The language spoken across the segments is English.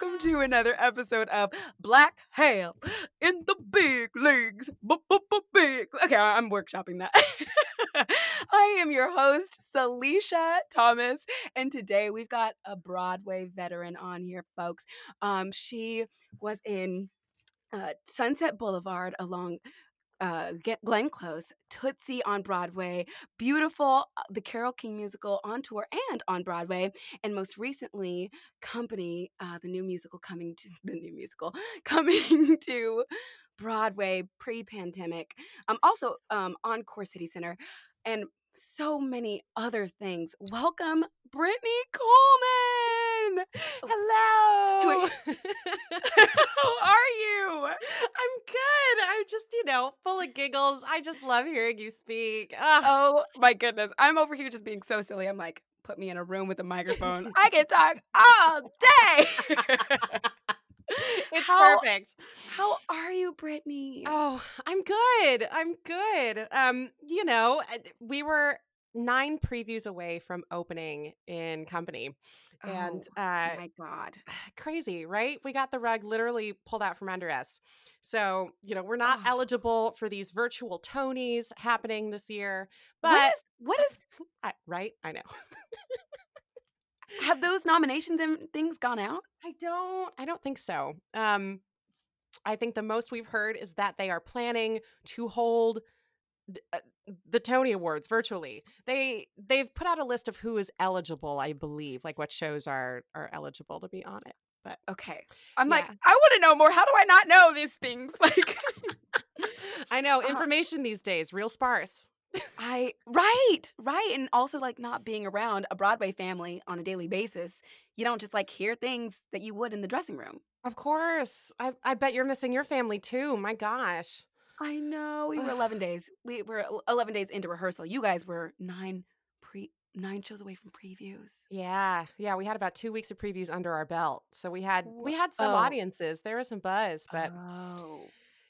Another episode of Black Hair in the big leagues. Big. Okay, I'm workshopping that. I am your host, Celicia Thomas, and today we've got a Broadway veteran on here, folks. Um, she was in uh, Sunset Boulevard along uh, Glenn Close, Tootsie on Broadway, Beautiful, uh, the Carole King musical on tour and on Broadway, and most recently, Company, uh, the new musical coming to the new musical coming to Broadway pre-pandemic. Um, also um, Encore City Center, and so many other things. Welcome, Brittany Coleman. Hello. How are you? I'm good. I'm just, you know, full of giggles. I just love hearing you speak. Ugh. Oh my goodness. I'm over here just being so silly. I'm like, put me in a room with a microphone. I can talk all day. it's how, perfect. How are you, Brittany? Oh, I'm good. I'm good. Um, you know, we were nine previews away from opening in company. And oh, uh my God. Crazy, right? We got the rug literally pulled out from under us. So, you know, we're not oh. eligible for these virtual Tonys happening this year. But what is, what is I, right? I know. Have those nominations and things gone out? I don't I don't think so. Um I think the most we've heard is that they are planning to hold the Tony Awards virtually. They they've put out a list of who is eligible, I believe, like what shows are are eligible to be on it. But okay. I'm yeah. like, I want to know more. How do I not know these things? Like I know uh information uh, these days real sparse. I right, right, and also like not being around a Broadway family on a daily basis, you don't just like hear things that you would in the dressing room. Of course, I I bet you're missing your family too. My gosh, I know we were eleven days. We were eleven days into rehearsal. You guys were nine pre nine shows away from previews. Yeah, yeah, we had about two weeks of previews under our belt, so we had we had some oh. audiences. There was some buzz, but oh.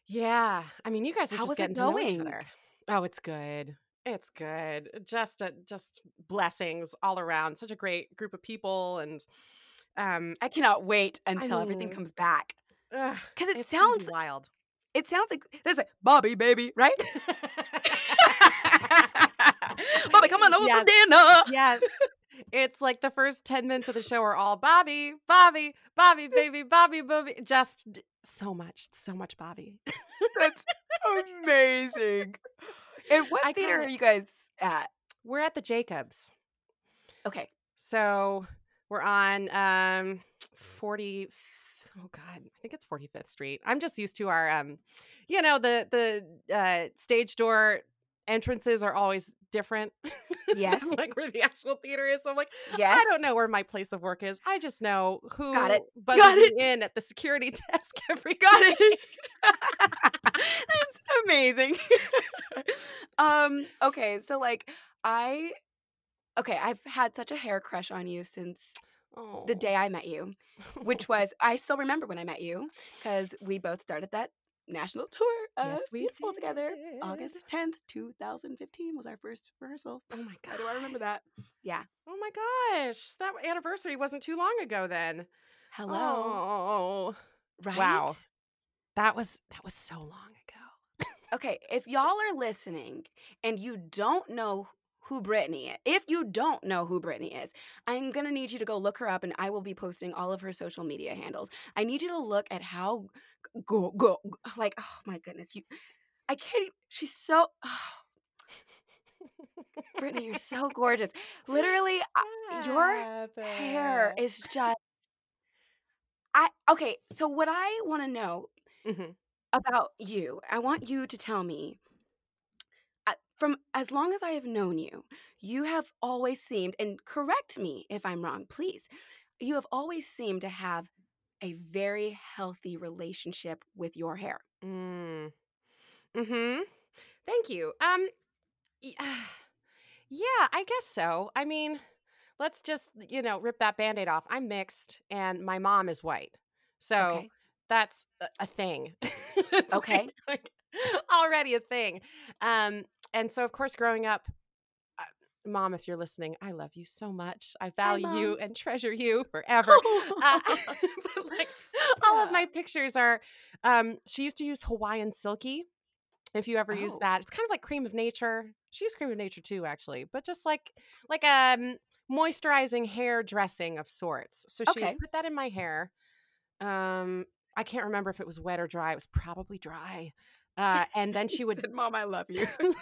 yeah, I mean, you guys are How just getting to know each other. Oh, it's good. It's good. Just a, just blessings all around. Such a great group of people and um I cannot wait until I mean, everything comes back. Cuz it sounds wild. It sounds like there's like Bobby baby, right? Bobby, come on over yes. for dinner. Yes. It's like the first 10 minutes of the show are all Bobby, Bobby, Bobby, baby, Bobby, Bobby. Just so much, so much Bobby. That's amazing. And what I theater are you guys at? We're at the Jacobs. Okay. So we're on um 40 oh god, I think it's 45th Street. I'm just used to our um you know, the the uh stage door entrances are always different. Yes. like where the actual theater is. So I'm like, yes. I don't know where my place of work is. I just know who got it. got it. in at the security desk every got it. That's amazing. um, okay, so like I okay, I've had such a hair crush on you since Oh. the day I met you, which was I still remember when I met you because we both started that national tour. Of Yes, we Beautiful together. August tenth, two thousand fifteen was our first rehearsal. Oh my god. Why do I remember that? Yeah. Oh my gosh. That anniversary wasn't too long ago then. Hello. Oh. Right. Wow. That was that was so long ago. Okay, if y'all are listening and you don't know who Brittany is, if you don't know who Brittany is, I'm gonna need you to go look her up and I will be posting all of her social media handles. I need you to look at how go go like oh my goodness, you I can't even she's so Brittany, you're so gorgeous. Literally, I- your hair is just I okay, so what I want to know Mhm. about you. I want you to tell me uh, from as long as I have known you, you have always seemed and correct me if I'm wrong, please. You have always seemed to have a very healthy relationship with your hair. Mm. Mhm. Thank you. Um yeah, I guess so. I mean, let's just, you know, rip that band-aid off. I'm mixed and my mom is white. So Okay. that's a, a thing. Okay. Like, like already a thing. Um and so of course growing up uh, mom if you're listening, I love you so much. I value you and treasure you forever. Uh, but like all of my pictures are um she used to use Hawaiian silky. If you ever use Oh. that, it's kind of like Creme of Nature. She used Creme of Nature too, actually, but just like like a um, moisturizing hair dressing of sorts. So she Okay. put that in my hair. Um, I can't remember if it was wet or dry. It was probably dry. Uh, and then she would said, "Mom, I love you." and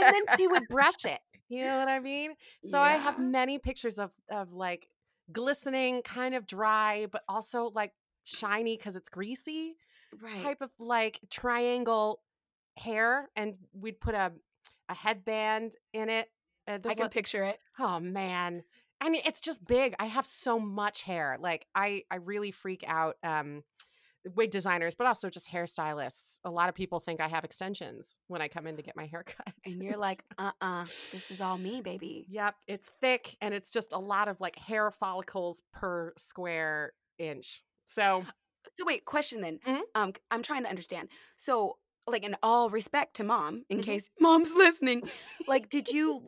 then she would brush it. You know what I mean? So I have many pictures of of like glistening, kind of dry, but also like shiny because it's greasy right. type of like triangle hair, and we'd put a a headband in it. Uh, I can picture it. Oh man. I mean, it's just big. I have so much hair. Like I I really freak out um wig designers, but also just hairstylists. A lot of people think I have extensions when I come in to get my hair cut. And you're like, "Uh-uh, this is all me, baby." Yep, it's thick and it's just a lot of like hair follicles per square inch. So, So wait, question then. Mhm. Um, I'm trying to understand. So, like, in all respect to mom, in Mhm. case mom's listening, like, did you,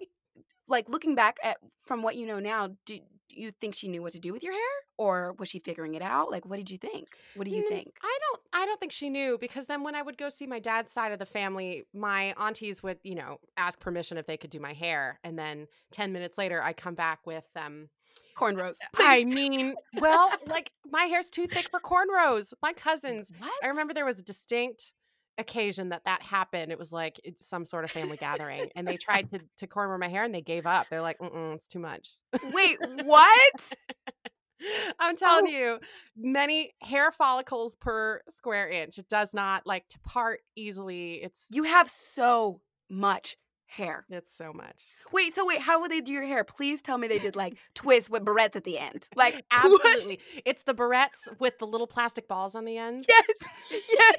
like, looking back at from what you know now, do you think she knew what to do with your hair, or was she figuring it out? Like, what did you think? What do you Mm, think? I don't I don't think she knew because then when I would go see my dad's side of the family, my aunties would, you know, ask permission if they could do my hair and then 10 minutes later I come back with um Cornrows. I mean, well, like my hair's too thick for cornrows. My cousins. what? I remember there was a distinct occasion that that happened. It was like some sort of family gathering, and they tried to to cornrow my hair, and they gave up. They're like, Mm-mm, "It's too much." Wait, what? I'm telling Oh. you, many hair follicles per square inch. It does not like to part easily. It's You have so much hair. it's so much. Wait, so wait, how would they do your hair? Please tell me they did like twists with barrettes at the end. Like what? Absolutely, it's the barrettes with the little plastic balls on the ends. Yes. Yes.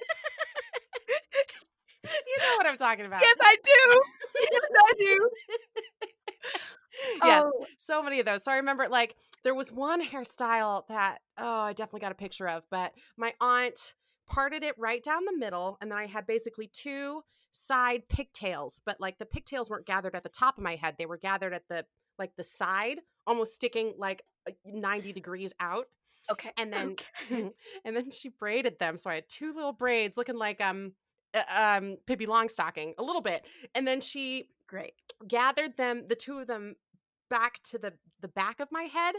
You know what I'm talking about. Yes, I do. Yes, I do. yes, Oh. so many of those. So I remember like there was one hairstyle that oh, I definitely got a picture of, but my aunt parted it right down the middle and then I had basically two side pigtails, but like the pigtails weren't gathered at the top of my head. They were gathered at the like the side, almost sticking like uh, 90 degrees out. Okay. And then okay. and then she braided them so I had two little braids looking like um um Pippi Longstocking a little bit. And then she great. gathered them the two of them back to the the back of my head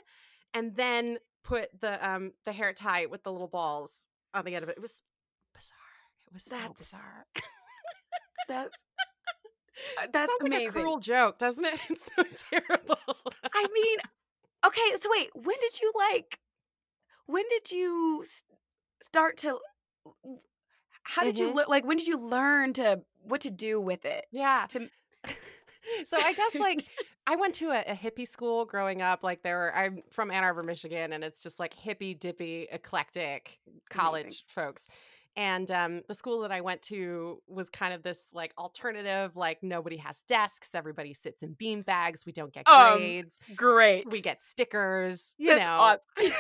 and then put the um the hair tie with the little balls on the end of it it was bizarre it was so That's- bizarre That's uh, that's Sounds like a amazing. cruel joke doesn't it it's so terrible I mean, okay, so wait, when did you like when did you start to how did you Mhm. learn like when did you learn to what to do with it? yeah To so i guess like i went to a, a hippie school growing up like there were i'm from ann arbor michigan and it's just like hippie dippy eclectic college folks And um, the school that I went to was kind of this like alternative, like nobody has desks, everybody sits in bean bags, we don't get Um, grades, Great. we get stickers, you That's know. awesome.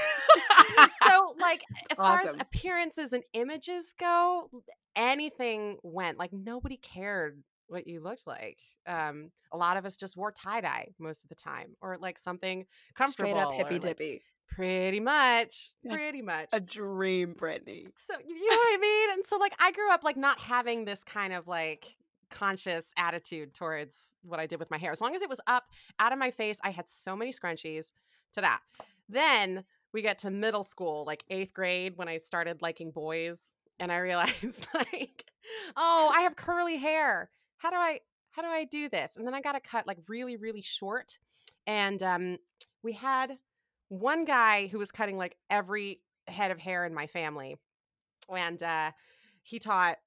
so like as far as appearances and images go anything went like nobody cared what you looked like um a lot of us just wore tie-dye most of the time or like something comfortable Straight up hippy like, dippy. Pretty much pretty much. A dream, Brittany. so you know what i mean? And so like i grew up like not having this kind of like conscious attitude towards what i did with my hair. As long as it was up out of my face i had so many scrunchies to that. Then we get to middle school like eighth grade when i started liking boys and i realized like oh i have curly hair. How do i how do i do this? And then i got a cut like really really short and um we had one guy who was cutting like every head of hair in my family and uh he taught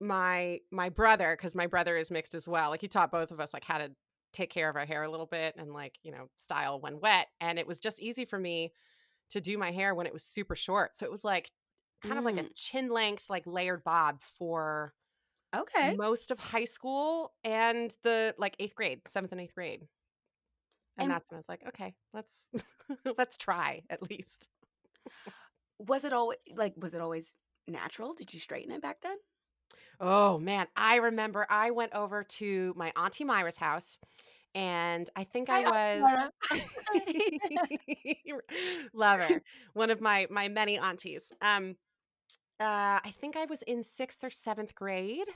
my my brother because my brother is mixed as well like he taught both of us like how to take care of our hair a little bit and like you know style when wet and it was just easy for me to do my hair when it was super short so it was like kind of like a chin length like layered bob for Okay. most of high school and the like eighth grade seventh and eighth grade and, And- that's when i was like okay let's let's try at least Was it always like was it always natural? Did you straighten it back then? Oh man, I remember I went over to my auntie Myra's house and I think I was love her. One of my my many aunties. Um uh I think I was in 6th or 7th grade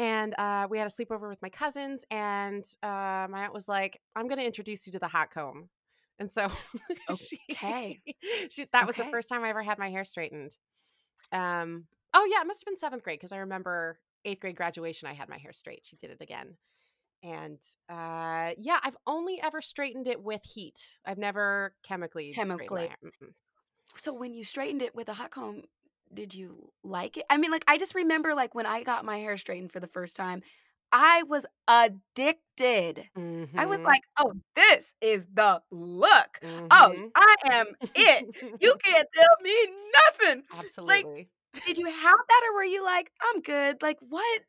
and uh we had a sleepover with my cousins and uh my aunt was like, "I'm going to introduce you to the hot comb." And so Okay. she that was the first time I ever had my hair straightened. Um oh yeah, it must have been 7th grade because I remember 8th grade graduation I had my hair straight. She did it again. And uh yeah, I've only ever straightened it with heat. I've never chemically Chemically. hair. So when you straightened it with a hot comb, did you like it? I mean, like I just remember like when I got my hair straightened for the first time, I was addicted. I was Mhm. like, "Oh, this is the look. Oh, Mhm. I am it. You can't tell me nothing." Absolutely. Like, did you have that or were you like, "I'm good." Like what?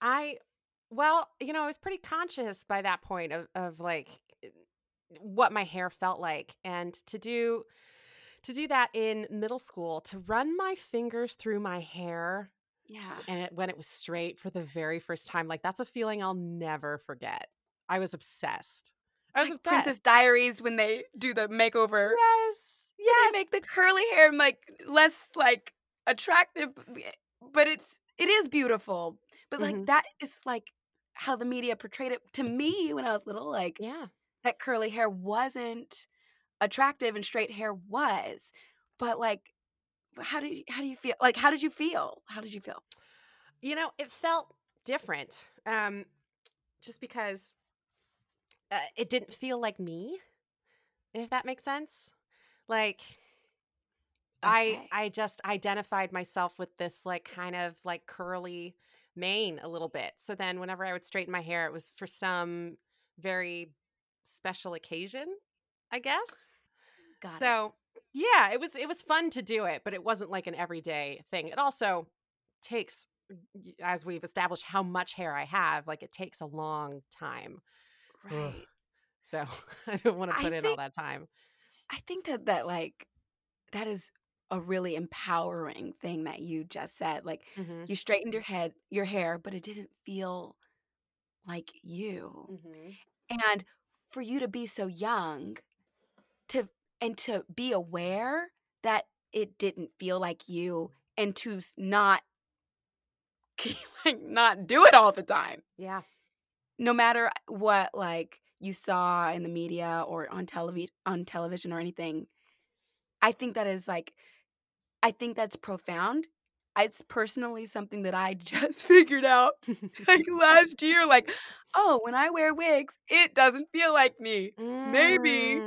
I well, you know, I was pretty conscious by that point of of like eh, what my hair felt like and to do to do that in middle school to run my fingers through my hair Yeah. and when it was straight for the very first time like that's a feeling I'll never forget. I was obsessed. I was Like obsessed. Princess Diaries when they do the makeover. yes. Yes. they make the curly hair like less like attractive, but it's it is beautiful. But like Mhm. that is like how the media portrayed it to me when I was little. Like yeah. that curly hair wasn't attractive and straight hair was. But like, how do you, how do you feel? Like, how did you feel? How did you feel? You know, it felt different. Um, just because uh, it didn't feel like me, if that makes sense. Like, Okay. I I just identified myself with this like kind of like curly mane a little bit. So then whenever I would straighten my hair, it was for some very special occasion, I guess. Got it. so yeah, it was it was fun to do it, but it wasn't like an everyday thing. It also takes as we've established how much hair I have, like it takes a long time. Right. So I don't want to I put in all that time. I think that that like that is a really empowering thing that you just said. Like Mhm. you straightened your head, your hair, but it didn't feel like you. Mhm. And for you to be so young to and to be aware that it didn't feel like you and to not like not do it all the time Yeah. no matter what like you saw in the media or on television on television or anything i think that is like i think that's profound it's personally something that i just figured out like last year like oh when i wear wigs it doesn't feel like me Mm. maybe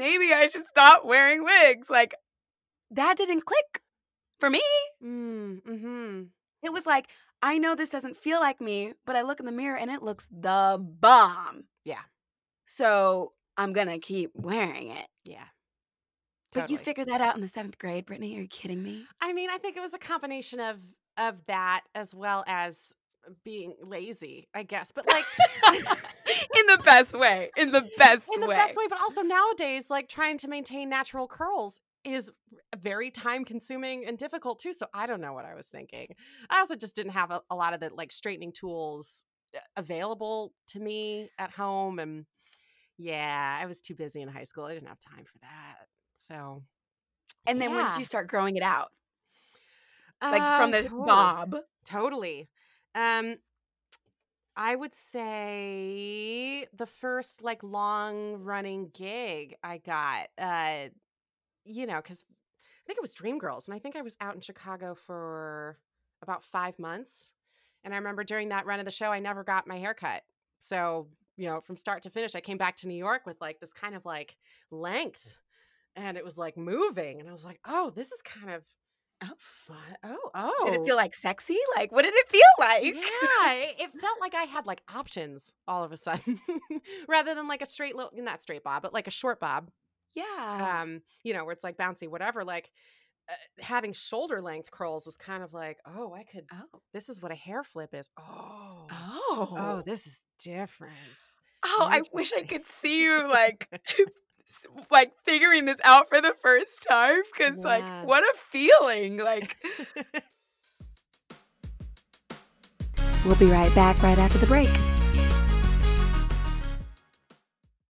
i should stop wearing wigs like that didn't click for me Mm. Mhm. it was like i know this doesn't feel like me but i look in the mirror and it looks the bomb Yeah. so i'm gonna keep wearing it Yeah. But you Totally. figured that out in the seventh grade, Brittany? Are you kidding me? I mean, I think it was a combination of of that as well as being lazy, I guess. But like in the best way. In the best in the way. best way, but also nowadays, like trying to maintain natural curls is very time consuming and difficult too. So I don't know what I was thinking. I also just didn't have a, a lot of the like straightening tools uh, available to me at home. And yeah, I was too busy in high school. I didn't have time for that. So And then when did you start growing it out? Like from uh, the bob. Totally. Um I would say the first like long running gig I got uh you know cuz I think it was Dreamgirls and I think I was out in Chicago for about 5 months and I remember during that run of the show I never got my hair cut. So, you know, from start to finish I came back to New York with like this kind of like length and it was like moving and I was like, "Oh, this is kind of Oh. fun. Oh, oh. Did it feel like sexy? Like, what did it feel like? yeah, it, it felt like I had like options all of a sudden, rather than like a straight little, not straight bob, but like a short bob. Yeah. Um, you know, where it's like bouncy, whatever. Like uh, having shoulder length curls was kind of like, oh, I could. Oh. This is what a hair flip is. Oh, Oh. oh, this is different. Oh, I wish I could see you like like figuring this out for the first time cuz Yeah. like what a feeling. Like We'll be right back right after the break.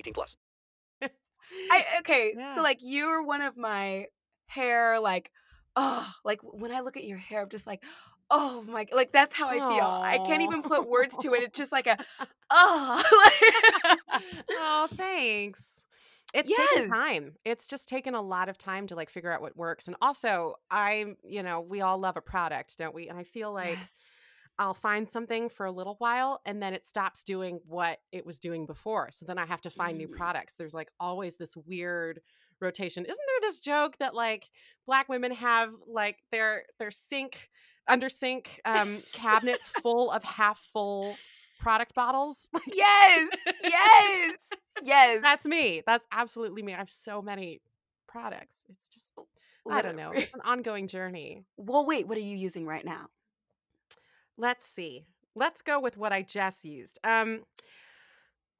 18 plus. I uh, okay, Yeah. so like you're one of my hair like oh, like when I look at your hair I'm just like oh my like that's how I feel. I can't even put words to it. It's just like a oh. oh, thanks. It's Yes. taken time. It's just taken a lot of time to like figure out what works. And also, I, you know, we all love a product, don't we? And I feel like Yes. I'll find something for a little while and then it stops doing what it was doing before. So then I have to find new Mm. products. There's like always this weird rotation. Isn't there this joke that like black women have like their their sink under sink um cabinets full of half full product bottles? Yes. Yes. Yes. that's me. That's absolutely me. I have so many products. It's just I don't know. It's an ongoing journey. Well, wait, what are you using right now? Let's see. Let's go with what I just used. Um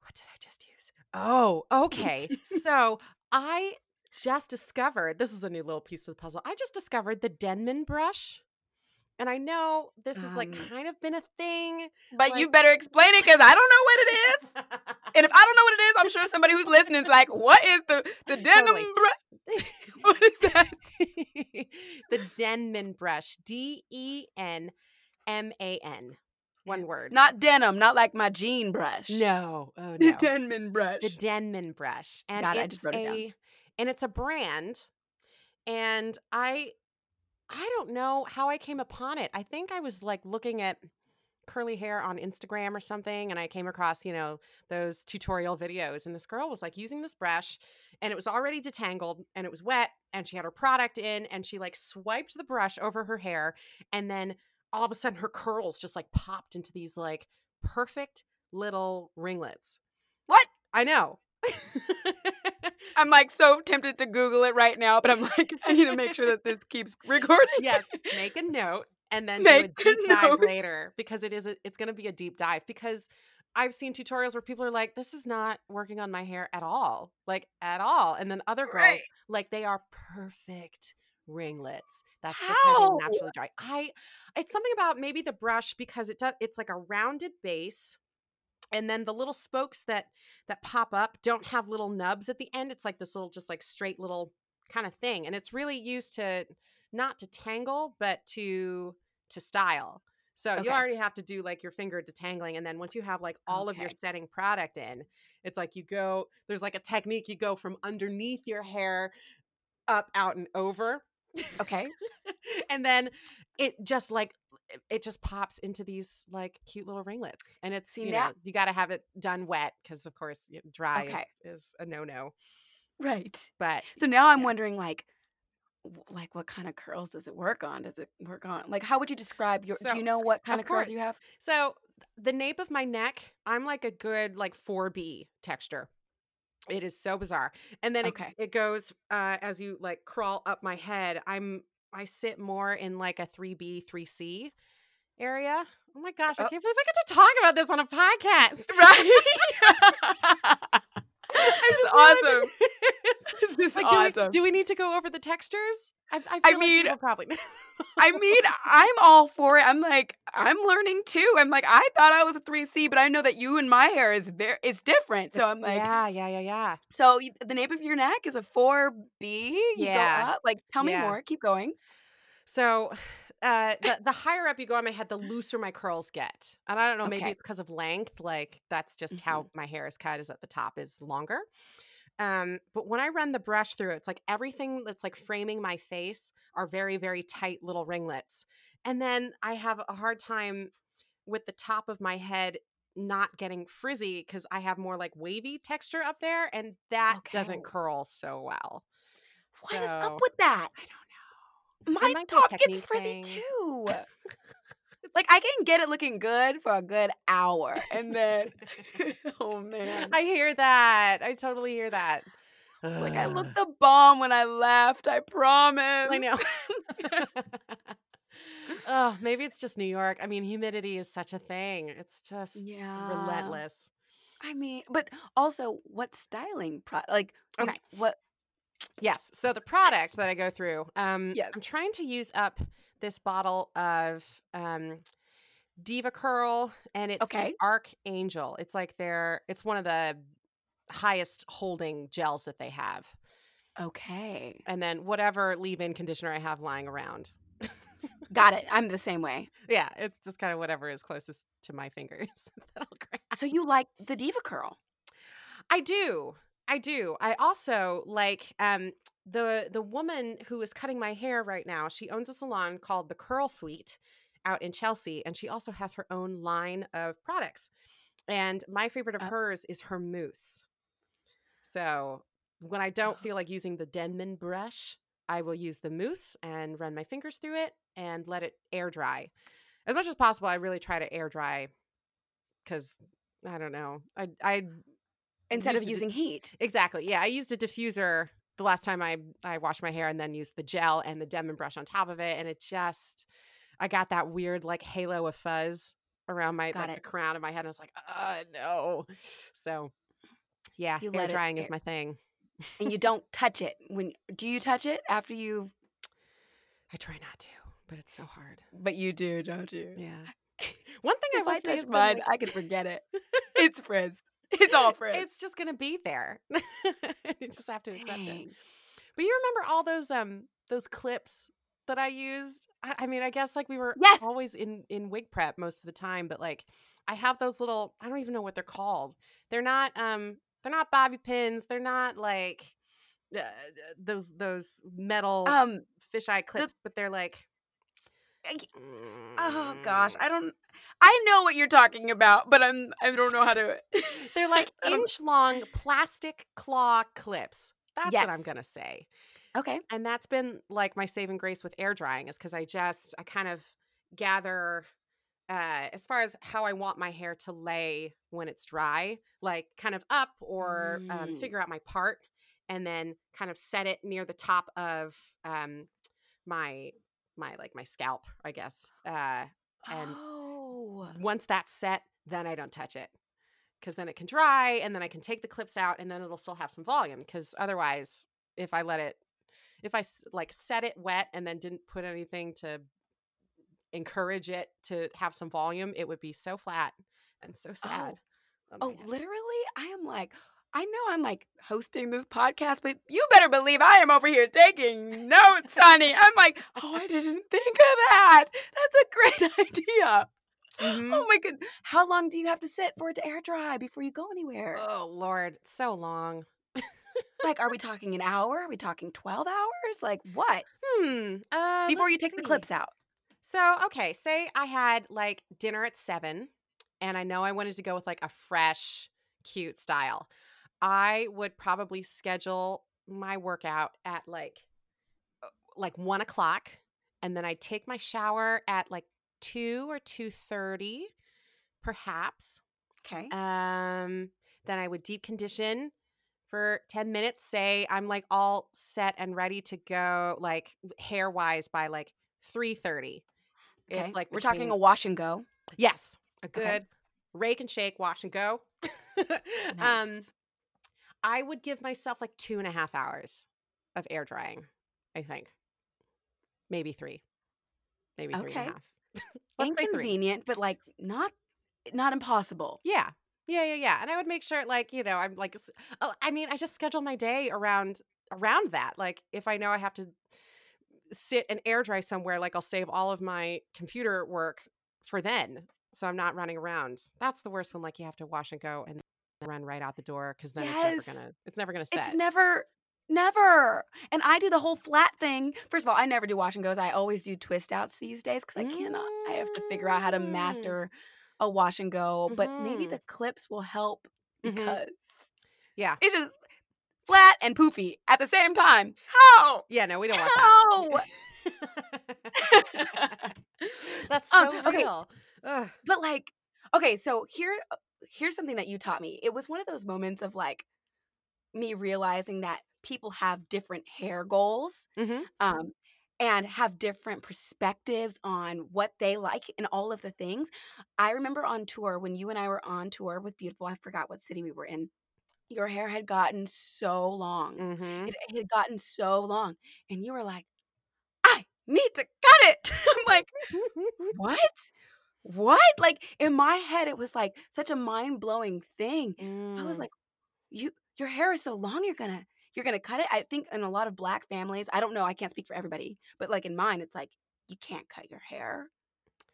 what did I just use? Oh, okay. so I just discovered this is a new little piece of the puzzle. I just discovered the Denman brush. And I know this has like Um, kind of been a thing. But you better explain it because I don't know what it is. And if I don't know what it is, I'm sure somebody who's listening is like, what is the the denim Totally. brush? What is that? the Denman brush. D E N M A N. One word. Not denim, not like my jean brush. no. Oh The. Denman brush. the Denman brush, and Got it, I it's just wrote it down. a and it's a brand, and I I don't know how I came upon it. I think I was like looking at curly hair on Instagram or something, and I came across you know those tutorial videos, and this girl was like using this brush, and it was already detangled, and it was wet, and she had her product in, and she like swiped the brush over her hair, and then all of a sudden her curls just like popped into these like perfect little ringlets. What? I know. I'm like so tempted to Google it right now, but I'm like, I need to make sure that this keeps recording. yes, make a note and then Make do a a deep dive note. later because it is a, it's going to be a deep dive because I've seen tutorials where people are like this is not working on my hair at all. Like at all. And then other girls Right. like they are perfect ringlets. That's just how How? they naturally dry. I it's something about maybe the brush because it does it's like a rounded base and then the little spokes that that pop up don't have little nubs at the end. It's like this little just like straight little kind of thing and it's really used to not to tangle but to to style. So Okay. you already have to do like your finger detangling and then once you have like all of your setting product in, it's like you go there's like a technique you go from underneath your hair up, out, and over. Okay. and then it just like it- just pops into these like cute little ringlets and it's See, you now- know you got to have it done wet because of course dry Okay. is, is a no-no Right. but So now I'm Yeah. wondering, like, like what kind of curls does it work on? Does it work on like how would you describe your? do you know what kind of of, curls you have? so the nape of my neck i'm like a good like 4b texture it is so bizarre and then Okay. it, it goes uh as you like crawl up my head i'm i sit more in like a 3b 3c area oh my gosh i Oh. can't believe i get to talk about this on a podcast Right. I'm just awesome. This This is like, do, we, awesome. do we need to go over the textures? I, I, I like mean, probably. I mean, I'm all for it. I'm like, I'm learning too. I'm like, I thought I was a three C, but I know that you and my hair is very is different. So It's- I'm like, yeah, yeah, yeah, yeah. so you, the nape of your neck is a four B. You Yeah. go up. Like, tell me Yeah. more. Keep going. So, uh, the the higher up you go on my head, the looser my curls get. And I don't know, maybe Okay. it's because of length. Like that's just how my hair is cut. Is at the top is longer. Um, but when I run the brush through, it's like everything that's like framing my face are very, very tight little ringlets. And then I have a hard time with the top of my head not getting frizzy because I have more like wavy texture up there, and that doesn't curl so well. What is So- up with that? I don't know. My might be a top gets frizzy thing. too. Like I can get it looking good for a good hour, and then oh man, I hear that. I totally hear that. It's like I looked the bomb when I left. I promise. I know. oh, maybe it's just New York. I mean, humidity is such a thing. It's just Yeah. relentless. I mean, but also, what styling? Pro- like, Okay. what? Yes. So the product that I go through, um, Yes. I'm trying to use up this bottle of um, DevaCurl, and it's Okay. the Archangel. It's like their, it's one of the highest holding gels that they have. Okay, And then whatever leave-in conditioner I have lying around. got it. I'm the same way. Yeah, it's just kind of whatever is closest to my fingers that I'll grab. So you like the DevaCurl? I do. I do. I also like um the the woman who is cutting my hair right now. She owns a salon called the Curl Suite out in Chelsea and she also has her own line of products. And my favorite of Uh, hers is her mousse. So, when I don't feel like using the Denman brush, I will use the mousse and run my fingers through it and let it air dry. As much as possible, I really try to air dry cuz I don't know. I I Instead of using heat. Exactly. Yeah, I used a diffuser the last time I I washed my hair and then used the gel and the Denman brush on top of it and it just I got that weird like halo of fuzz around my Got like, the crown of my head and I was like, "Uh, no." So, yeah, You hair drying is my thing. and you don't touch it when do you touch it after you've I try not to, but it's so hard. but you do don't you Yeah. One thing I if will i say has mine like- i could forget it it's frizz it's all frizz It's just gonna be there. you just have to accept it. But you remember all those um those clips that I used? I, I mean, I guess like we were Yes. always in in wig prep most of the time, but like I have those little I don't even know what they're called. They're not um they're not bobby pins. They're not like uh, those those metal um fisheye clips, but they're like oh gosh mm, i don't i know what you're talking about but i'm i don't know how to they're like inch long plastic claw clips. That's what I'm gonna say. okay and that's been like my saving grace with air drying is because i just i kind of gather uh as far as how i want my hair to lay when it's dry like kind of up or um, Mm. figure out my part and then kind of set it near the top of um my my like my scalp i guess uh and oh. once that's set then i don't touch it because then it can dry and then i can take the clips out and then it'll still have some volume because otherwise if i let it if I like set it wet and then didn't put anything to encourage it to have some volume it would be so flat and so sad. My oh God. literally i am like I know I'm like hosting this podcast, but you better believe I am over here taking notes, honey. I'm like, oh, I didn't think of that. That's a great idea. Mhm. Oh my god. How long do you have to sit for it to air dry before you go anywhere? oh lord so long like, are we talking an hour? Are we talking 12 hours? Like what? Hmm. Uh, Before you take the clips out. So, okay, say I had like dinner at seven and I know I wanted to go with like a fresh, cute style. I would probably schedule my workout at like uh, like one o'clock and then I'd take my shower at like two or two thirty, perhaps. Okay. Um, then I would deep condition for 10 minutes. Say I'm like all set and ready to go, like hair wise by like 3:30. Okay. It's like we're talking a wash and go. yes, a Okay. good rake and shake, wash and go. Um, Nice. I would give myself like two and a half hours of air drying. I think maybe three, maybe three and Okay. a half. Three. Inconvenient, but like not not impossible. Yeah. Yeah, yeah, yeah. And I would make sure like, you know, I'm like oh, I mean, I just schedule my day around around that. Like if I know I have to sit and air dry somewhere, like I'll save all of my computer work for then. So I'm not running around. That's the worst when like you have to wash and go and run right out the door because then Yes. it's never gonna it's never gonna set. It's never never. And I do the whole flat thing. First of all, I never do wash and goes. I always do twist outs these days because I cannot. I have to figure out how to Mm. master a wash and go. But maybe Mhm. the clips will help Mhm. because Yeah. it's just flat and poofy at the same time. How? Yeah, no, we don't want How? that. That's Um, so okay. real. Ugh. but like okay so here uh, here's something that you taught me it was one of those moments of like me realizing that people have different hair goals Mhm. um and have different perspectives on what they like and all of the things i remember on tour when you and i were on tour with beautiful i forgot what city we were in your hair had gotten so long Mhm. it, it had gotten so long and you were like i need to cut it i'm like what what like in my head it was like such a mind-blowing thing i was Mm. like you your hair is so long you're gonna you're gonna cut it i think in a lot of black families i don't know i can't speak for everybody but like in mine it's like you can't cut your hair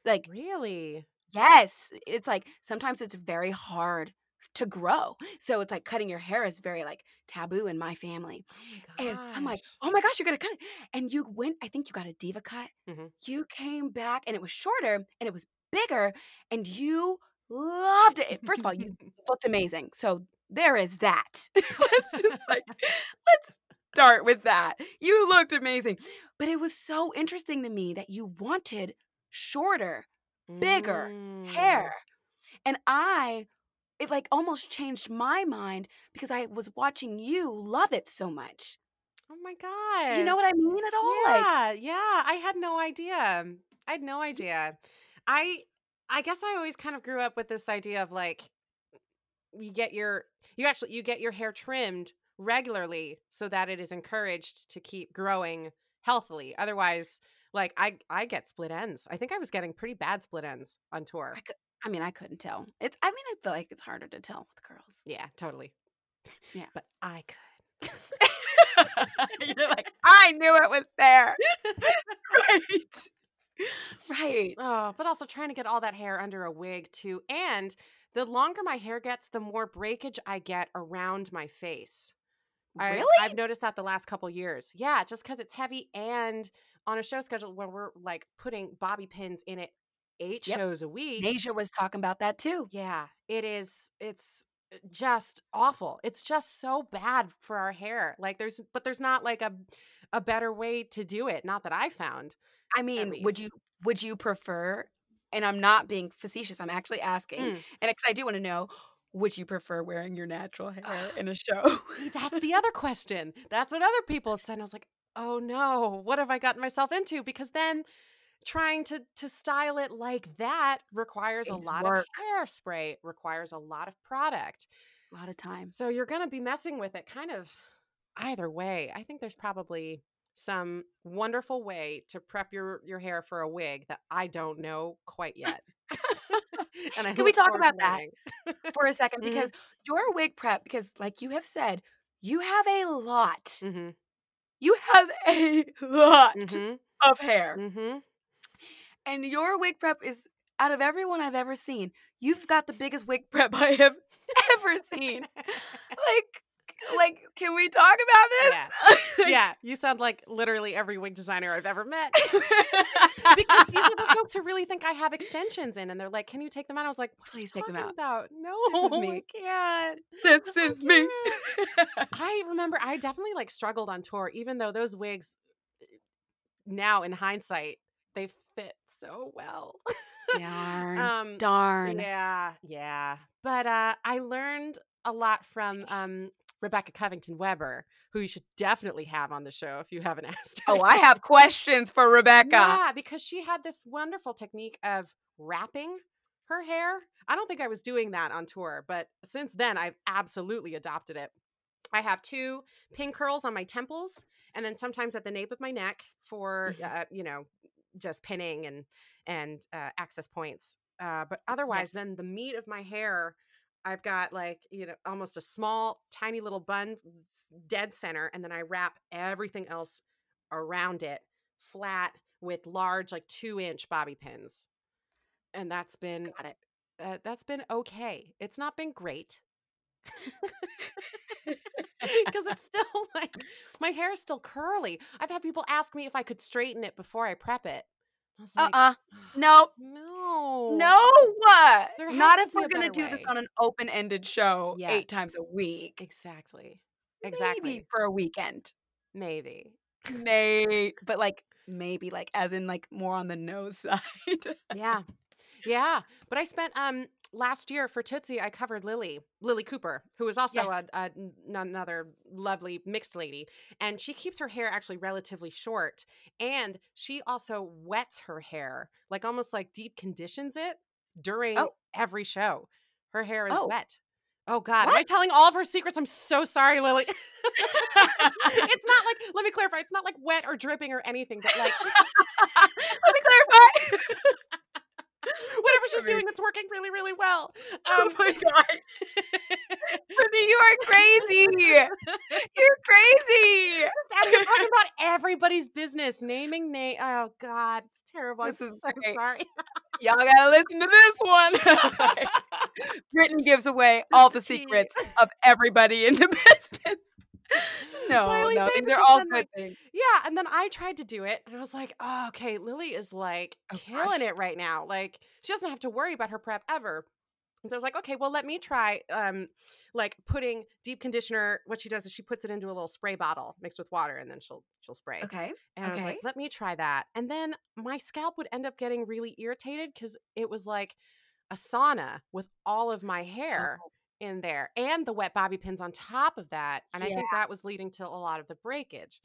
like really? yes it's like sometimes it's very hard to grow so it's like cutting your hair is very like taboo in my family Oh and I'm like, oh my gosh, you're gonna cut it. And you went, I think you got a DevaCut. Mhm. You came back and it was shorter and it was bigger and you loved it. First of all, you looked amazing. So there is that. let's just like, let's start with that. You looked amazing. But it was so interesting to me that you wanted shorter bigger Mm. hair. And I, it like almost changed my mind because I was watching you love it so much. Oh my god. Do you know what I mean at all? Like, Yeah, yeah. I had no idea. I had no idea. I I guess I always kind of grew up with this idea of like you get your you actually you get your hair trimmed regularly so that it is encouraged to keep growing healthily. Otherwise, like I I get split ends. I think I was getting pretty bad split ends on tour. I, cou- I mean, I couldn't tell. It's. I mean, I feel like it's harder to tell with girls. Yeah, totally. Yeah. But I could. You're like, I knew it was there. right. Right. Oh, but also trying to get all that hair under a wig too. And the longer my hair gets, the more breakage I get around my face. I, Really? I've noticed that the last couple years. Yeah, just because it's heavy and on a show schedule where we're like putting bobby pins in it eight Yep. shows a week. Asia was talking about that too. Yeah, it is. It's uh, just awful. It's just so bad for our hair. Like there's, but there's not like a a better way to do it. Not that I found. I mean, would you would you prefer? And I'm not being facetious. I'm actually asking, Mm. and because I do want to know, would you prefer wearing your natural hair in a show? See, that's the other question. That's what other people have said. And I was like, oh no, what have I gotten myself into? Because then trying to to style it like that requires It's a lot work. of hairspray, requires a lot of product. a lot of time. So you're gonna be messing with it kind of either way. I think there's probably some wonderful way to prep your your hair for a wig that I don't know quite yet. and I Can we talk about that? for a 2nd Mhm. because your wig prep, because like you have said, you have a lot. Mhm, You have a lot mhm, of hair. mhm. And your wig prep is out of everyone I've ever seen, you've got the biggest wig prep I have ever seen. like like, can we talk about this? Yeah. yeah, you sound like literally every wig designer I've ever met. because these are the folks who really think I have extensions in, and they're like, "Can you take them out?" I was like, what Please take them out. About no, This is me. I can't. this I is me. can't. I remember I definitely like struggled on tour, even though those wigs, now in hindsight, they fit so well. Darn. um, Darn. yeah, yeah. But uh, I learned a lot from um, Rebecca Covington Weber, who you should definitely have on the show if you haven't asked. her Oh, I have questions for Rebecca. yeah, because she had this wonderful technique of wrapping her hair. I don't think I was doing that on tour, but since then I've absolutely adopted it. I have two pin curls on my temples and then sometimes at the nape of my neck for Mhm. uh, you know, just pinning and and uh, access points. Uh, but otherwise Yes. then the meat of my hair I've got like, you know, almost a small, tiny little bun, dead center, and then I wrap everything else around it flat with large, like two inch bobby pins. And that's been Got it. uh, that's been okay. It's not been great. Because it's still like my hair is still curly. I've had people ask me if I could straighten it before I prep it. Uh uh Nope. no, No. What? There Not if we're going to do this on an open ended show Yes. eight times a week. exactly, exactly, Maybe for a weekend. maybe. May, but like maybe like as in like more on the no side. Yeah. Yeah. But I spent um last year for Tootsie, I covered Lilli, Lilli Cooper, who is also Yes. a, another lovely mixed lady. And she keeps her hair actually relatively short. And she also wets her hair, like almost like deep conditions it during Oh. every show. Her hair is Oh. wet. Oh God. Am I telling all of her secrets? I'm so sorry, Lilli. it's not like, let me clarify, it's not like wet or dripping or anything, but like Let me clarify. whatever she's doing that's working really, really well. oh Um, my god. Brittany, you are crazy. You're crazy. You're talking about everybody's business, naming name. Oh God, it's terrible. This I'm is so great. sorry. Y'all gotta listen to this one. Brittany gives away all the secrets of everybody in the business. No, no, say these this are all good like, things. Yeah, and then I tried to do it, and I was like, oh, okay, Lilli is like Oh, killing gosh. it right now. Like she doesn't have to worry about her prep ever. And so I was like, okay, well, let me try um like putting deep conditioner. What she does is she puts it into a little spray bottle mixed with water, and then she'll she'll spray. Okay. And I was like, let me try that. And then my scalp would end up getting really irritated because it was like a sauna with all of my hair Oh. In there and the wet bobby pins on top of that. And I think that was leading to a lot of the breakage.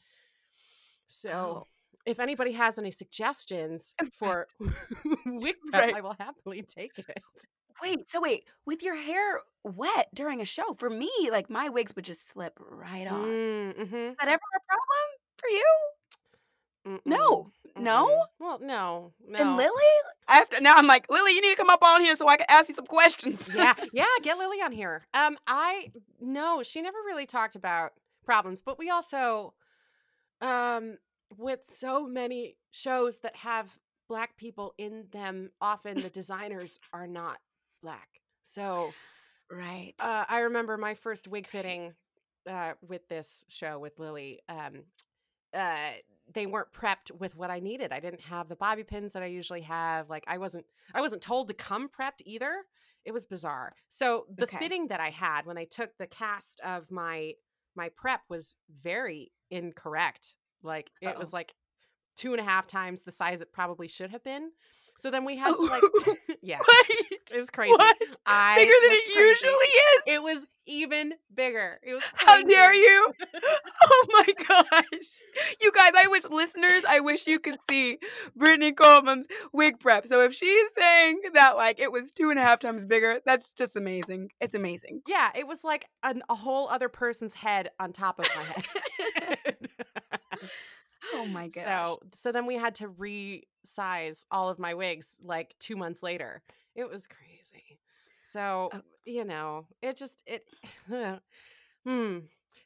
So Oh. if anybody has any suggestions for wig prep, Right. I will happily take it. Wait, so wait, with your hair wet during a show, for me, like my wigs would just slip right off. Mm, mhm, Is that ever a problem for you? mm-mm, No. No? mm-mm. Well, no. No. And Lilli? I have to now I'm like, Lilli, you need to come up on here so I can ask you some questions. yeah, yeah, get Lilli on here. Um, I no, she never really talked about problems, but we also, um, with so many shows that have black people in them, often the designers are not black. So, right. uh, I remember my first wig fitting, uh, with this show with Lilli. Um, uh, they weren't prepped with what I needed. I didn't have the bobby pins that I usually have. Like I wasn't, I wasn't told to come prepped either. It was bizarre. So the Okay. fitting that I had when they took the cast of my my prep was very incorrect. Like it Uh-oh. was like two and a half times the size it probably should have been. So then we had like, yeah, Wait. it was crazy. What? I Bigger than it crazy. usually is. It was even bigger. It was How dare you? Oh my gosh. You guys, I wish listeners, I wish you could see Brittany Coleman's wig prep. So if she's saying that like it was two and a half times bigger, that's just amazing. It's amazing. Yeah, it was like an, a whole other person's head on top of my head. Oh my gosh. so, so then we had to resize all of my wigs like two months later. It was crazy. So, Oh. you know, it just it. hmm.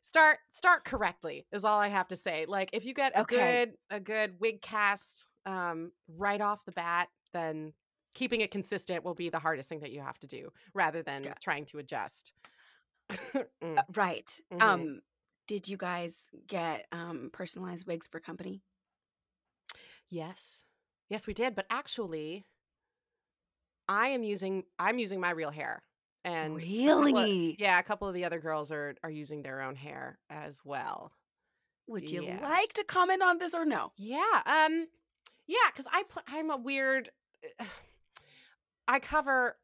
Start start correctly is all I have to say. Like, if you get a Okay. good a good wig cast um, right off the bat, then keeping it consistent will be the hardest thing that you have to do, rather than Got- trying to adjust. Mm, Uh, right. mhm. Um, did you guys get um personalized wigs for company? yes. Yes, we did. But actually, I am using I'm using my real hair. And a of- Really? yeah, a couple of the other girls are are using their own hair as well. Would you Yeah. like to comment on this or no? Yeah. Um yeah, cuz I pl- I'm a weird I cover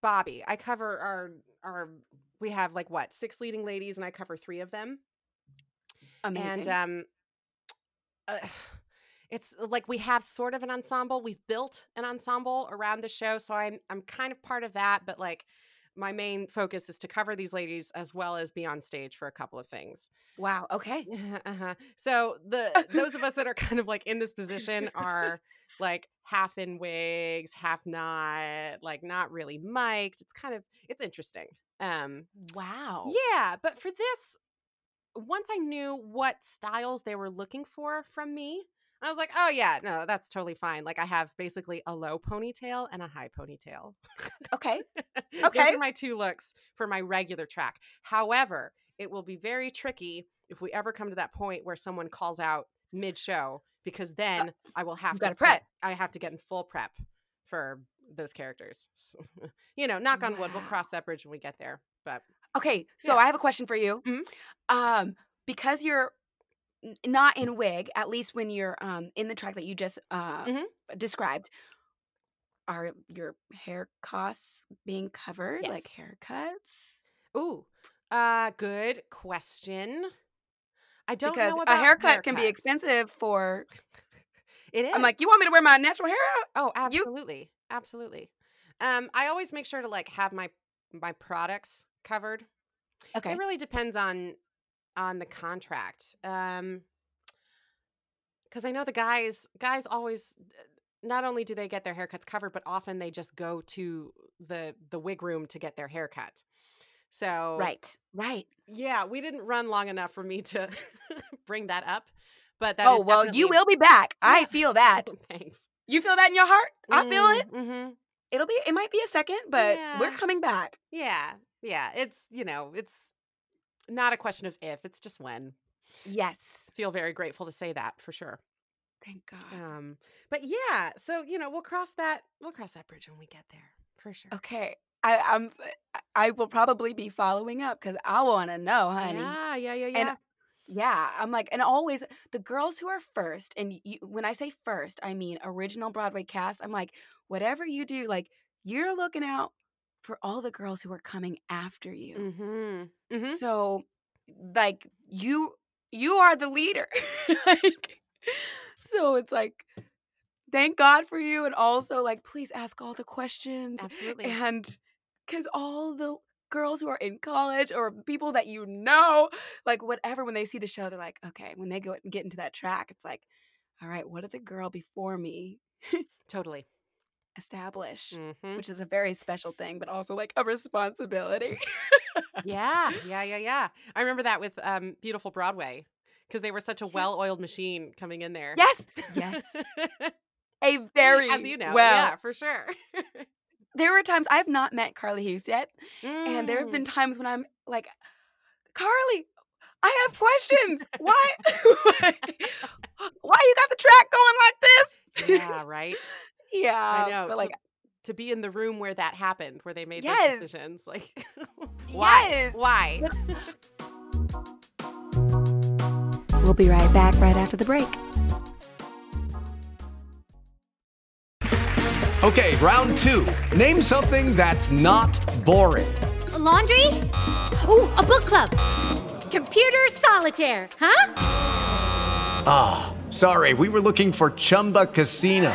Bobby. I cover our our we have like what? Six leading ladies and I cover 3 of them. Amazing. And um uh, it's like we have sort of an ensemble. We've built an ensemble around the show, so I'm I'm kind of part of that, but like my main focus is to cover these ladies as well as be on stage for a couple of things. wow. Okay. uh-huh. So the those of us that are kind of like in this position are like half in wigs, half not, like not really mic'd. It's kind of it's interesting. Um Wow. yeah, but for this once I knew what styles they were looking for from me, I was like, "Oh yeah, no, that's totally fine." Like I have basically a low ponytail and a high ponytail. Okay. Those Okay. are my two looks for my regular track. However, it will be very tricky if we ever come to that point where someone calls out mid-show because uh, then I will have to prep. I have to get in full prep for those characters. You know, knock on wood, we'll cross that bridge when we get there. But Okay. So Yeah. I have a question for you. Mhm. Um, because you're n- not in wig, at least when you're um in the track that you just uh Mhm. described, are your hair costs being covered? Like Yes. haircuts? Ooh, uh, good question. I don't because know a about haircut can be haircuts. expensive for It is. I'm like, you want me to wear my natural hair out? oh, you- absolutely, absolutely. Um, I always make sure to like have my my products covered. Okay. It really depends on on the contract. Um, because I know the guys guys always not only do they get their haircuts covered, but often they just go to the the wig room to get their haircut. So Right. Right. Yeah, we didn't run long enough for me to bring that up, but that oh, well, you will be back. I feel that. Thanks. You feel that in your heart? I feel it. Mm-hmm. It'll be it might be a second, but we're coming back. Yeah, yeah. It's you know, it's not a question of if; it's just when. Yes. Feel very grateful to say that for sure. Thank God. Um, but yeah, so you know, we'll cross that we'll cross that bridge when we get there for sure. Okay. I, I'm I will probably be following up because I want to know, honey. Yeah, yeah, yeah, yeah. And yeah, I'm like, and always the girls who are first, and you, when I say first, I mean original Broadway cast. I'm like, whatever you do, like you're looking out for all the girls who are coming after you. mm-hmm. Mm-hmm. So, like you, you are the leader. like, so it's like, thank God for you, and also like, please ask all the questions Absolutely. and because all the girls who are in college or people that you know, like whatever, when they see the show, they're like, okay, when they go and get into that track, it's like, all right, what did the girl before me totally. Establish? Mm-hmm. Which is a very special thing, but also like a responsibility. Yeah, yeah, yeah, yeah. I remember that with um, Beautiful Broadway because they were such a well-oiled machine coming in there. yes, yes, a very as you know, well. yeah, for sure. There were times I've not met Carly Hughes yet, and there have Mm. been times when I'm like, Carly, I have questions. Why? Why you got the track going like this? yeah, right. Yeah, I know. But to, like, to be in the room where that happened, where they made Yes. those decisions, like why? Yes. Why? we'll be right back right after the break. Okay, round two. Name something that's not boring. laundry? Ooh, a book club. Computer solitaire, huh? Ah, sorry, we were looking for Chumba Casino.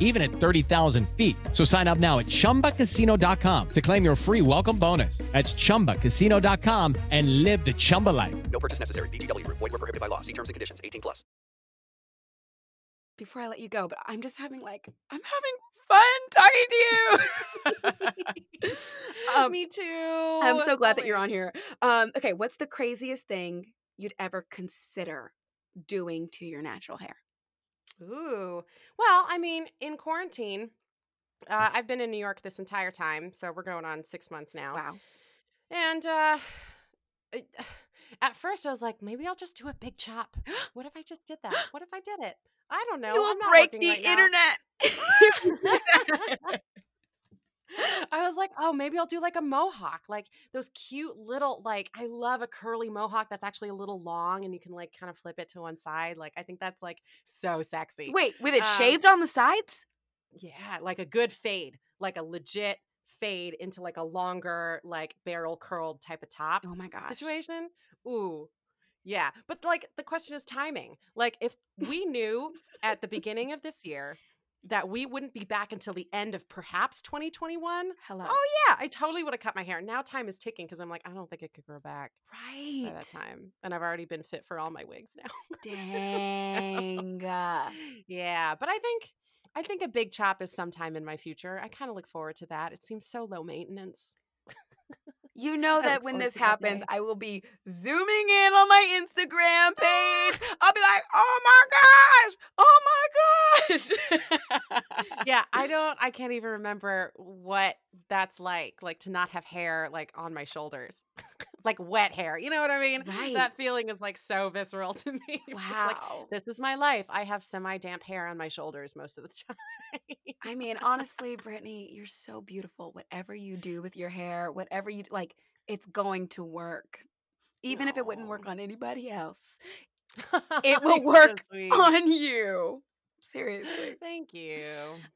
even at 30,000 feet. So sign up now at ChumbaCasino.com to claim your free welcome bonus. That's ChumbaCasino.com and live the Chumba life. No purchase necessary. VGW Group. Void were prohibited by law. See terms and conditions. 18 plus. Before I let you go, but I'm just having like I'm having fun talking to you. Um, Me too. I'm so glad Oh that you're on here. Um, okay, what's the craziest thing you'd ever consider doing to your natural hair? Ooh. Well, I mean, in quarantine, uh, I've been in New York this entire time, so we're going on six months now. Wow. And uh, I- at first, I was like, maybe I'll just do a big chop. What if I just did that? What if I did it? I don't know. you will I'm not break working the right now. internet. I was like, oh, maybe I'll do like a mohawk, like those cute little, like, I love a curly mohawk that's actually a little long and you can like kind of flip it to one side. Like, I think that's like so sexy. Wait, with it Um, shaved on the sides? Yeah, like a good fade, like a legit fade into like a longer, like barrel curled type of top Oh my gosh. situation. Ooh. Yeah. But like the question is timing. Like if we knew at the beginning of this year that we wouldn't be back until the end of perhaps 2021. Hello. Oh yeah, I totally would have cut my hair. Now time is ticking because I'm like, I don't think it could grow back right. by that time. And I've already been fit for all my wigs now. Dang. uh, yeah, but I think I think a big chop is sometime in my future. I kind of look forward to that. It seems so low maintenance. You know that when this happens. I will be zooming in on my Instagram page. I'll be like, oh my gosh, oh my gosh. yeah, I don't I can't even remember what that's like, like to not have hair like on my shoulders. Like wet hair. You know what I mean? Right. That feeling is like so visceral to me. Just like Wow. this is my life. I have semi-damp hair on my shoulders most of the time. I mean, honestly, Brittany, you're so beautiful. Whatever you do with your hair, whatever you like, it's going to work. Even if it wouldn't work on anybody else, it will You're so work on you. Seriously. Thank you.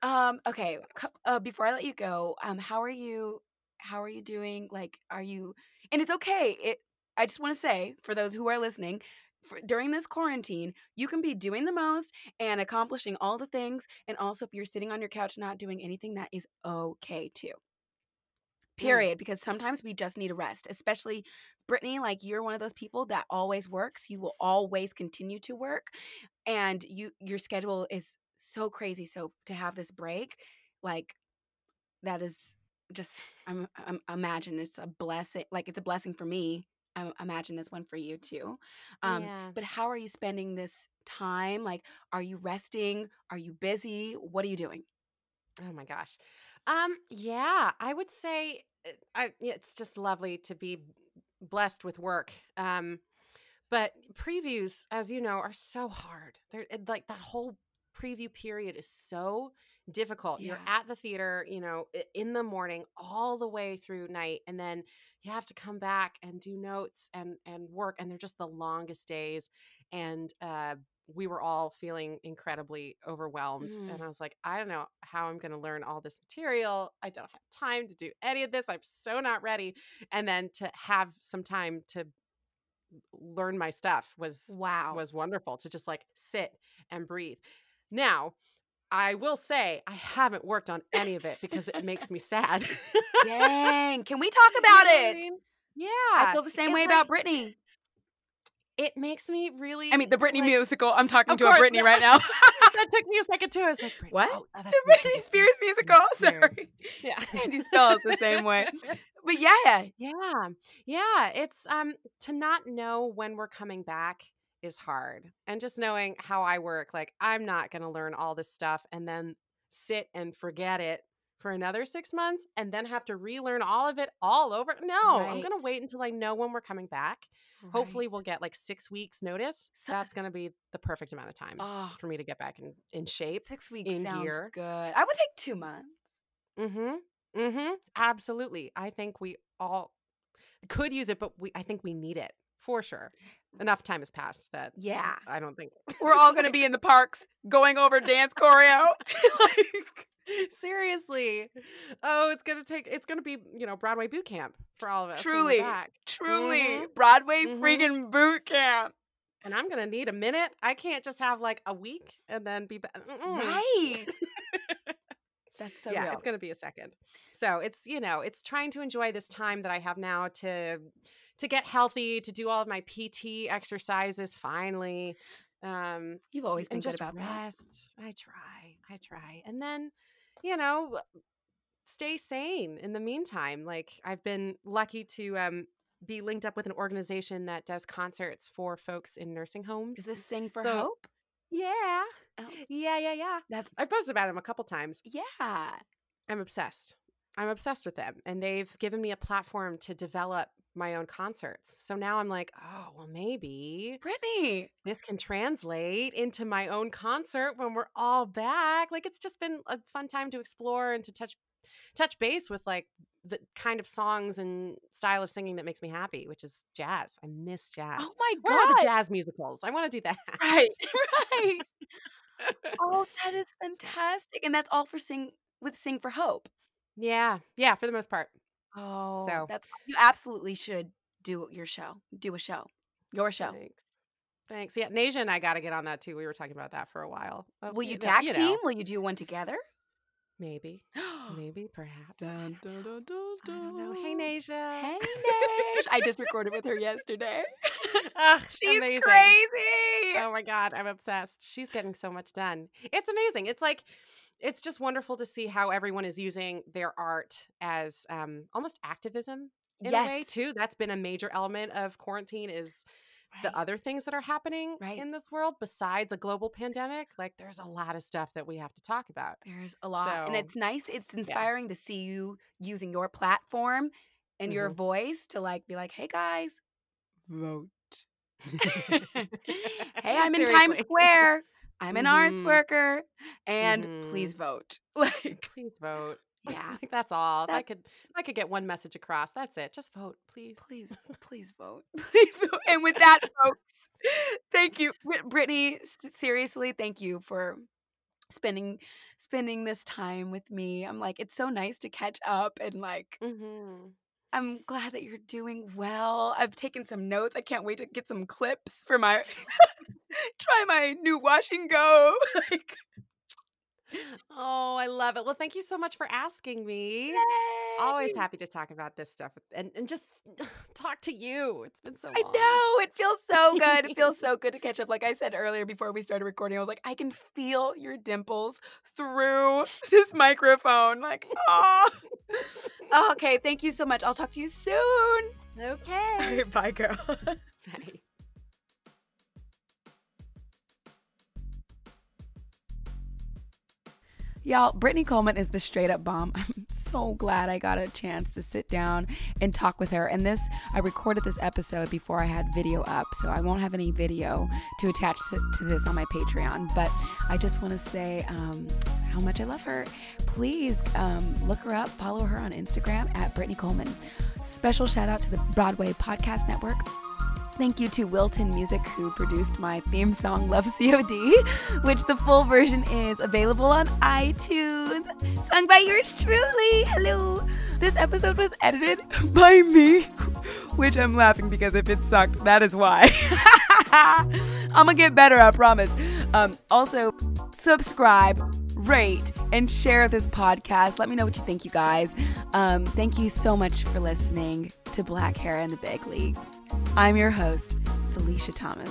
Um, okay. Uh, before I let you go, um, how are you? How are you doing? Like, are you? And it's okay. It. I just want to say for those who are listening, for, during this quarantine, you can be doing the most and accomplishing all the things, and also if you're sitting on your couch not doing anything, that is okay too. Period. Because sometimes we just need a rest, especially Brittany. Like you're one of those people that always works. You will always continue to work, and you your schedule is so crazy. So to have this break, like that is just I'm, I'm imagine it's a blessing. Like it's a blessing for me. I imagine it's one for you too. Um, Yeah. But how are you spending this time? Like, are you resting? Are you busy? What are you doing? Oh my gosh. Um yeah, I would say uh, I it's just lovely to be blessed with work. Um but previews as you know are so hard. They're like that whole preview period is so difficult. You're at the theater, you know, in the morning all the way through night and then you have to come back and do notes and and work and they're just the longest days and uh we were all feeling incredibly overwhelmed Mm. and i was like i don't know how i'm going to learn all this material i don't have time to do any of this i'm so not ready and then to have some time to learn my stuff was Wow. was wonderful to just like sit and breathe now i will say i haven't worked on any of it because it makes me sad Dang. Can we talk You about know what I it? mean? yeah I feel the same way like, about Brittany. it makes me really I mean, the Britney like, musical. I'm talking to a course, Brittany yeah. right now. that took me a second too. I was like, What? oh, the Britney. Spears musical. Sorry. Yeah. And you spell it the same way. But yeah. Yeah. Yeah. It's um to not know when we're coming back is hard. And just knowing how I work, like I'm not gonna learn all this stuff and then sit and forget it for another six months and then have to relearn all of it all over. No, I'm gonna wait until I know when we're coming back. Hopefully we'll get like six weeks notice. So- That's gonna be the perfect amount of time Oh, for me to get back in, in shape. six weeks in sounds gear. good. I would take two months. Mm-hmm. Mm-hmm. Absolutely. I think we all could use it, but we I think we need it for sure. Enough time has passed that Yeah. I don't think We're all going to be in the parks going over dance choreo. like, seriously. Oh, it's gonna take it's gonna be, you know, Broadway boot camp for all of us. Truly. back. truly, Mhm. Broadway Mhm. freaking boot camp. and I'm gonna need a minute. I can't just have like a week and then be back. Right. That's so yeah, real. it's gonna be a second. So it's you know it's trying to enjoy this time that I have now to to get healthy, to do all of my PT exercises finally. Um, You've always been good about that. rest. I try, I try, and then you know stay sane in the meantime. Like I've been lucky to um be linked up with an organization that does concerts for folks in nursing homes. Is this Sing for So- Hope? Yeah. Oh. Yeah, yeah, yeah. That's I've posted about them a couple times. yeah. I'm obsessed. I'm obsessed with them. And they've given me a platform to develop my own concerts. So now I'm like, oh, well, maybe Brittany. this can translate into my own concert when we're all back. Like it's just been a fun time to explore and to touch touch base with like the kind of songs and style of singing that makes me happy, which is jazz. I miss jazz. Oh my Where are the god. jazz musicals? I want to do that. Right. Right. oh, that is fantastic. And that's all for Sing with Sing for Hope. Yeah. Yeah, for the most part. Oh, So- that's you absolutely should do your show. Do a show. Your show. Thanks. Thanks. Yeah, Nasia and I got to get on that too. We were talking about that for a while. Uh, Will you know- tag know, team? Will you do one together? Maybe. Maybe, perhaps. I Dun, don't don't know. Hey, Nasia. Hey, Nash. I just recorded with her yesterday. Ugh, She's amazing. crazy. Oh my God, I'm obsessed. She's getting so much done. It's amazing. It's like, it's just wonderful to see how everyone is using their art as um, almost activism in a way too. That's been a major element of quarantine is the other things that are happening Right. in this world besides a global pandemic. Like there's a lot of stuff that we have to talk about. There's a lot. and it's nice. It's inspiring to see you using your platform and your Mhm. voice to like be like, hey guys, vote. hey, I'm in Times Square. I'm an arts Mhm. worker. And Mhm. please vote. Like, Please vote. yeah. Like that's all. If I could I could get one message across. That's it. Just vote, please. Please, please vote. Please vote. And with that, folks, thank you, Brittany. Seriously, thank you for spending spending this time with me. I'm like, it's so nice to catch up and like Mm-hmm. I'm glad that you're doing well. I've taken some notes. I can't wait to get some clips for my try my new wash and go. like, Oh, I love it. Well, thank you so much for asking me. Always happy to talk about this stuff and, and just talk to you. It's been so I know. It feels so good. It feels so good to catch up. Like I said earlier before we started recording, I was like, I can feel your dimples through this microphone. Like, oh. okay. Thank you so much. I'll talk to you soon. Okay. right, bye, girl. Bye. Y'all, Brittany Coleman is the straight up bomb. I'm so glad I got a chance to sit down and talk with her. And this, I recorded this episode before I had video up, so I won't have any video to attach to, to this on my Patreon. But I just want to say um, how much I love her. Please um, look her up, follow her on Instagram at Brittany Coleman. Special shout out to the Broadway Podcast Network Thank you to Wilton Music, who produced my theme song, Love COD, which the full version is available on iTunes, sung by yours truly. Hello. This episode was edited by me, which I'm laughing because if it sucked, that is why. I'm gonna get better, I promise. Um, also, subscribe, rate, and share this podcast. Let me know what you think, you guys. Um, thank you so much for listening to Black Hair in the Big Leagues. I'm your host, Celicia Thomas.